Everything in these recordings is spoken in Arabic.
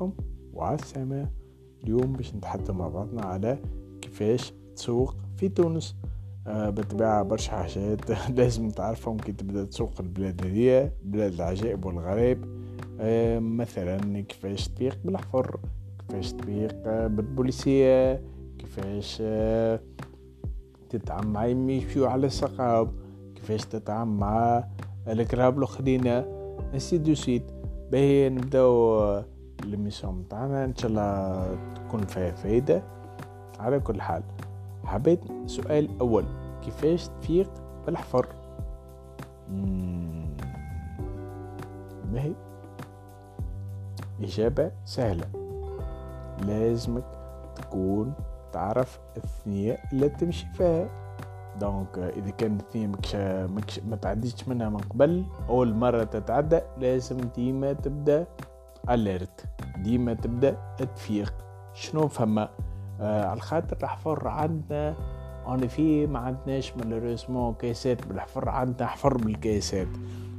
عليكم. وعلى السلامة اليوم باش نتحدث مع بعضنا على كيفاش تسوق في تونس. آه بالطبيعة برشا حاجات لازم تعرفهم كي تبدأ تسوق البلاد هذيا بلاد العجائب والغرائب. آه مثلا كيفاش تفيق بالحفر كيفاش تفيق آه بالبوليسية كيفاش آه تتعامل مع يمشيو على السقاب كيفاش تتعامل مع الكراب الأخرين ainsi de suite باهي نبدأو l'émission متاعنا ان شاء الله تكون فيها فايدة. على كل حال حبيت سؤال أول كيفاش تفيق بالحفر؟ باهي إجابة سهلة. لازمك تكون تعرف الثنية اللي تمشي فيها. donc إذا كان الثنية مكش مكش ما تعديش منها من قبل أول مرة تتعدى لازم ديما تبدأ alerte ديما تبدأ تفيق. شنو فما؟ آه على خاطر الحفر عندنا أنا في ما عندناش malheureusement كيسات بالحفر عندنا حفر بالكيسات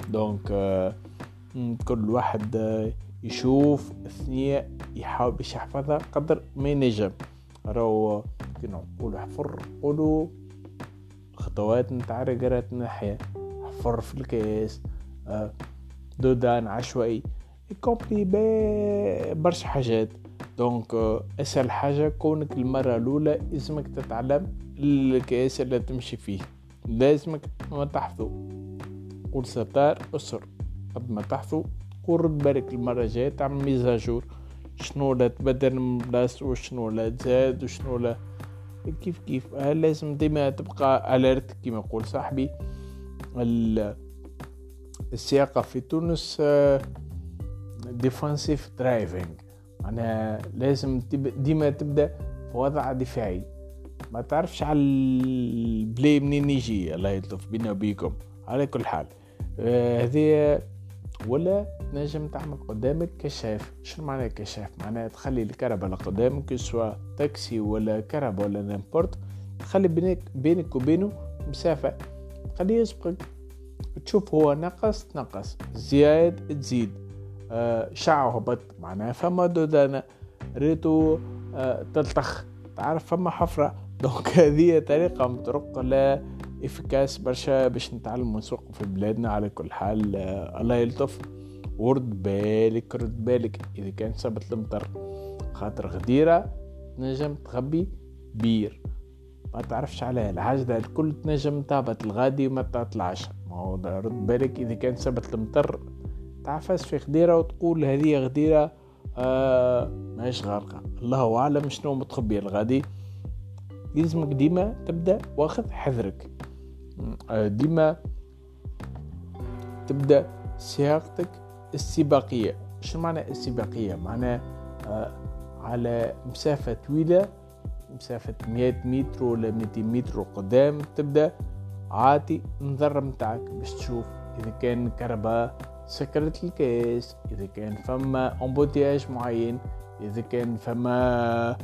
donc آه كل واحد آه يشوف الثنية يحاول باش يحفظها قدر ما ينجم. راهو كي نقولوا حفر نقولوا خطوات نتاع رقرات ناحية حفر في الكيس آه دودان عشوائي. يكومبلي برشا حاجات. دونك أسهل حاجة كونك المرة الأولى لازمك تتعلم الكيس اللي تمشي فيه. لازمك ما تحفظه قول ستار أسر. قد ما تحفظه قول رد بالك المرة الجاية تعمل ميزاجور. شنو لا تبدل من بلاصتو وشنو لا تزاد وشنو لا. كيف كيف؟ لازم ديما تبقى alerte كيما يقول صاحبي. السياقة في تونس defensive driving معناها لازم ديما تبدأ في وضع دفاعي. ما تعرفش على البلاي منين يجي الله يلطف بينا وبيكم. على كل حال. هذه ولا تنجم تعمل قدامك كشاف. شنو معنى كشاف؟ معناها تخلي الكرهبة لقدامك سواء تاكسي ولا كرهبة ولا n'importe تخلي بينك بينك وبينه مسافة. تخليه يسبقك. تشوف هو نقص تنقص زياد تزيد. آه شع هبط معناها فما دودانة ريتو آه تلطخ تعرف فما حفرة؟ donc هذه طريقة من طرق لا إفكاس برشا باش نتعلمو نسوق في بلادنا على كل حال آه الله يلطف. ورد بالك رد بالك. إذا كان سبت المطر خاطر غديرة تنجم تخبي بير. ما تعرفش عليها الحاجة الكل تنجم تهبط الغادي وما تطلعش ما هو رد بالك. إذا كان سبت المطر تعفس في غديرة وتقول هذه غديرة آه ماهيش غارقة. الله أعلم شنو متخبي الغادي. لازمك ديما تبدأ واخذ حذرك. آه ديما تبدأ سياقتك السباقية. شنو معنى السباقية؟ معنى آه على مسافة طويلة مسافة مئة متر ولا مئتين متر قدام تبدأ عاتي النظر متاعك باش تشوف إذا كان كهرباء سكرت الكاس إذا كان فما أمبوتياج معين إذا كان فما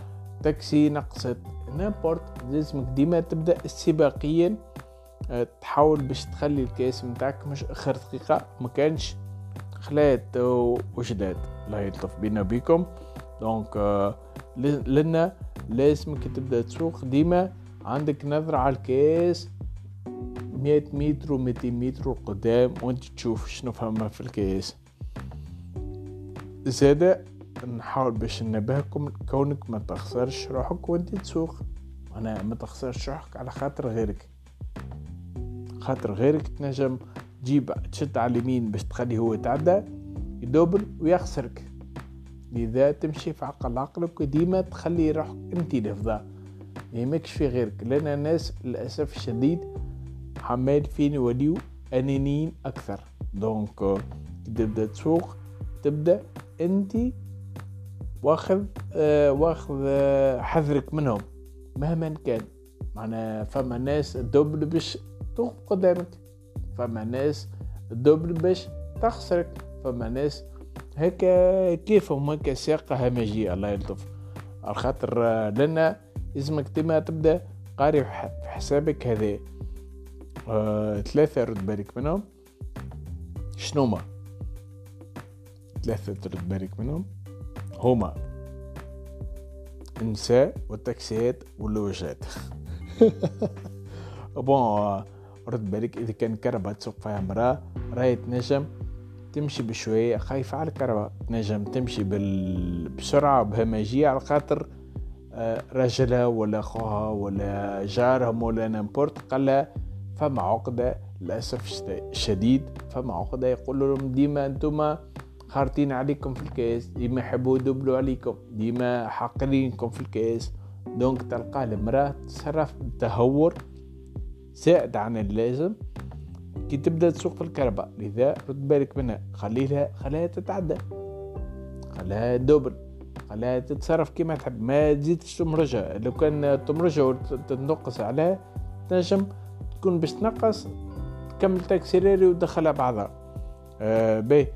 تاكسي نقصت نابورت لازمك ديما تبدأ سباقيا آه، تحاول باش تخلي الكاس متاعك مش آخر دقيقة. ما كانش خلات وجداد الله يلطف بينا بيكم. دونك آه، لنا لازمك تبدأ تسوق ديما عندك نظرة على الكاس مية متر و200 متر و وانت تشوف شنو فما في الكيس. زادا نحاول باش نبهكم كونك ما تخسرش روحك وانت تسوق. أنا ما تخسرش روحك على خاطر غيرك. خاطر غيرك تنجم تجيب تشد على اليمين باش تخلي هو يتعدى يدوبل ويخسرك. لذا تمشي في عقل عقلك وديما تخلي روحك أنت لفظة يهمكش في غيرك لأن الناس للأسف الشديد حمال فين يوليو انانيين أكثر. donc تبدأ تسوق تبدأ أنت واخذ آه واخذ آه حذرك منهم. مهما كان معنا فما ناس دوبل باش توقف قدامك. فما ناس دوبل باش تخسرك. فما ناس هكا كيفهم هكا سياقة همجية الله يلطف. على خاطر لنا لازمك ديما تبدأ قاري في حسابك هذا. آه ثلاثة رد بالك منهم. شنو ما ثلاثة ترد بالك منهم. هما؟ النساء والتاكسيات واللوجات بون رد بالك إذا كان كربة تسوق فيها مرأة راهي تنجم تمشي بشوية خايفة على الكربة. تنجم تمشي. بسرعة بهمجية على خاطر آه، رجلها ولا خوها ولا جارهم ولا n'importe قال فما عقدة للأسف الشديد فما عقدة يقول لهم ديما أنتما خارطين عليكم في الكياس ديما يحبوا يدبلوا عليكم ديما حاقرينكم في الكياس. donc تلقى المرأة تصرف بتهور زائد عن اللازم. كي تبدأ تسوق في الكرهبة لذا رد بالك منها خليها خليها تتعدى خليها دوبل خليها تتصرف كيما تحب. ما تزيدش تمرجها. لو كان تمرجها وتنقص عليها تنجم تكون باش تنقص تكمل تاكسيريري وتدخلها بعضها آه باهي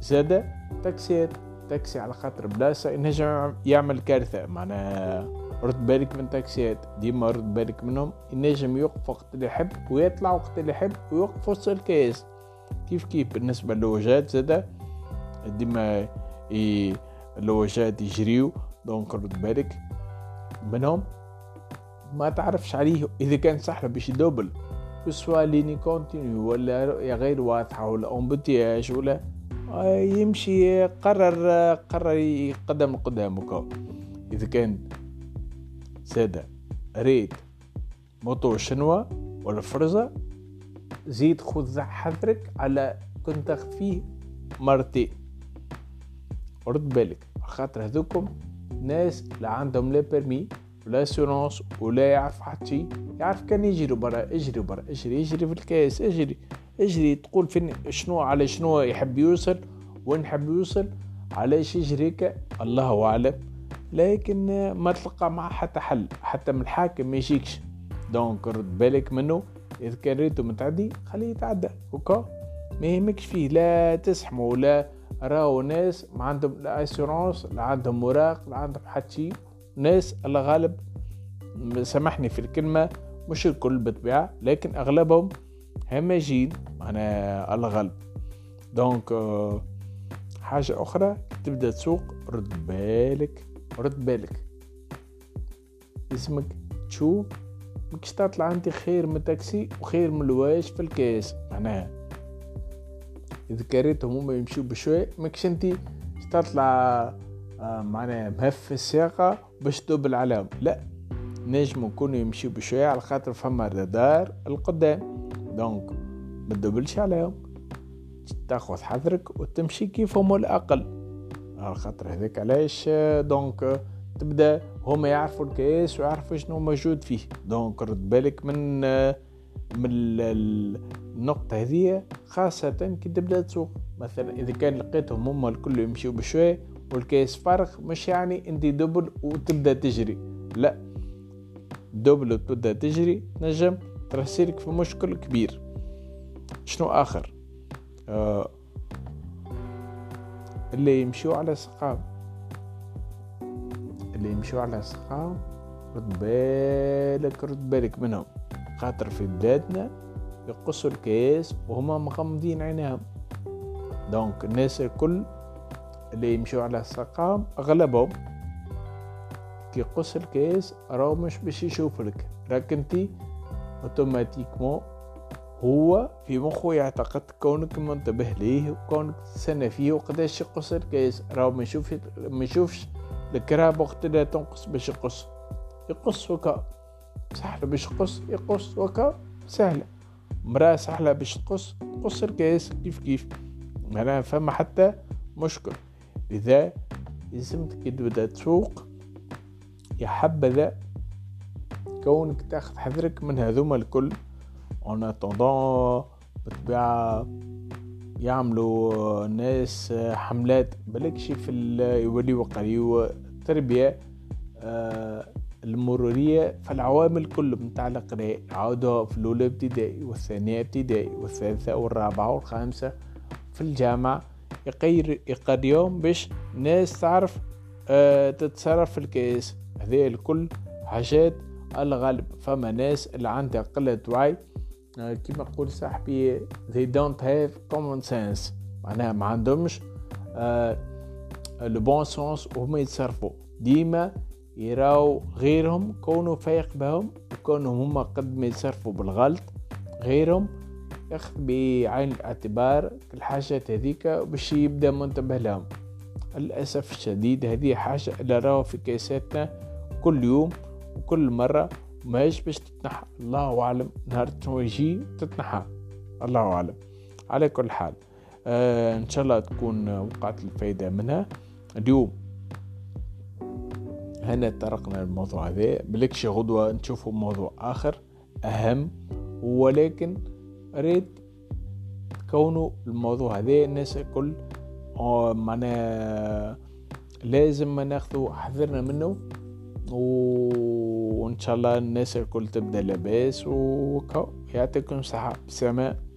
زاد تاكسيات تاكسي على خاطر بلاصة ينجم يعمل كارثة. معناها رد بالك من تاكسيات ديما رد بالك منهم. ينجم يوقف وقت اللي يحب ويطلع وقت اللي يحب ويوقف وسط الكاس. كيف كيف؟ بالنسبة للوجات زادا ديما اللوجات يجريو. donc رد بالك منهم. ما تعرفش عليه. إذا كان صح باش يدوبل. soit ligne continue ولا غير واضحة ولا embouteillage ولا؟ يمشي قرر قرر يقدم قدامك. إذا كان سادة ريت موتور شنوا ولا فرزة؟ زيد خذ حذرك على كنت فيه مرتين رد بالك خاطر هذوكم ناس لا عندهم لا بيرمي ولا سورونس ولا يعرف حتى شي يعرف كان يجري برا اجري برا اجري اجري في الكاس اجري اجري تقول فين شنو على شنو يحب يوصل وين يحب يوصل علاش يجريك الله اعلم لكن ما تلقى معه حتى حل حتى من الحاكم ما يجيكش donc رد بالك منه اذا كان ريتو متعدي خليه يتعدى اوكا ما يهمكش فيه لا تزحمه ولا راهو ناس ما عندهم لا assurance لا عندهم وراق لا عندهم حتى شيء ناس الله غالب سامحني في الكلمة مش الكل بالطبيعة لكن أغلبهم همجين معناها الله غالب donc حاجة أخرى تبدأ تسوق رد بالك رد بالك. اسمك تشوف مكش تطلع أنت خير من تاكسي وخير من الواش في الكاس معناها. إذا كريتهم هما يمشيو بشوي مكش أنت تطلع آه معناها مهف السياقة باش تدبل عليهم لا نجمو يكونوا يمشيو بشوية على خاطر فما رادار القدام. donc ما تدبلش عليهم. تاخذ حذرك وتمشي كيفهم الأقل. على خاطر هذاك علاش donc تبدا هما يعرفوا الكيس ويعرفوا شنو موجود فيه. donc رد بالك من من النقطة هذه خاصة كي تبدا تسوق. مثلا إذا كان لقيتهم هما الكل يمشيو بشوي والكيس فارغ مش يعني انت دبل وتبدأ تجري. لا دبل وتبدأ تجري نجم ترسلك في مشكل كبير. شنو آخر؟ آه اللي يمشوا على ساقيهم اللي يمشوا على ساقيهم رد بالك رد بالك منهم. خاطر في بلادنا يقصوا الكيس وهما مغمضين عينيهم. donc الناس الكل اللي يمشوا على ساقيهم أغلبهم كي يقص الكيس راهو مش باش يشوف لك. راك انتي automatiquement هو في مخه يعتقد كونك منتبه ليه وكونك تستنى فيه وقداش يقص الكيس. راهو ما يشوف ما يشوفش الكراهب وقت لا تنقص باش يقص. يقص وكا. سهلة باش يقص يقص وكا. سهلة مرأة سهلة باش تقص تقص الكيس كيف كيف. معناها فما حتى مشكل. لذا لازمك كي تبدا تسوق يا حبذا كونك تاخذ حذرك من هذوما الكل. en attendant بالطبيعة يعملوا ناس حملات. بالكشي يوليو يقريو التربية آه، المرورية فالعوامل كل متاع القراءة. عاودوا في الأولى ابتدائي والثانية ابتدائي والثالثة والرابعة والخامسة في الجامعة. يقير يقريهم باش ناس تعرف أه تتصرف في الكيس هذه الكل حاجات الغالب. فما ناس اللي عندها قلة وعي آه، كما قول صاحبي they don't have common sense. معناها ما عندهمش آه le bon sens وهما يتصرفوا. ديما يراو غيرهم كونوا فايق بهم وكونهم هما قد ما يتصرفوا بالغلط غيرهم ياخذ بعين الاعتبار الحاجات هذيك باش يبدا منتبه لهم. للأسف الشديد هذه حاجة راهو في كيساتنا كل يوم وكل مرة ماهيش باش تتنحى. الله أعلم نهار يجي تتنحى. الله أعلم. على كل حال آه إن شاء الله تكون وقعت الفايدة منها. اليوم هنا طرقنا الموضوع هذا. بلكش غدوة نشوفوا موضوع آخر أهم ولكن ريت كونه الموضوع هذا الناس الكل معناها لازم ناخذ حذرنا منه وإن شاء الله الناس الكل تبدأ لاباس ويعطيكم صحة بسلامة.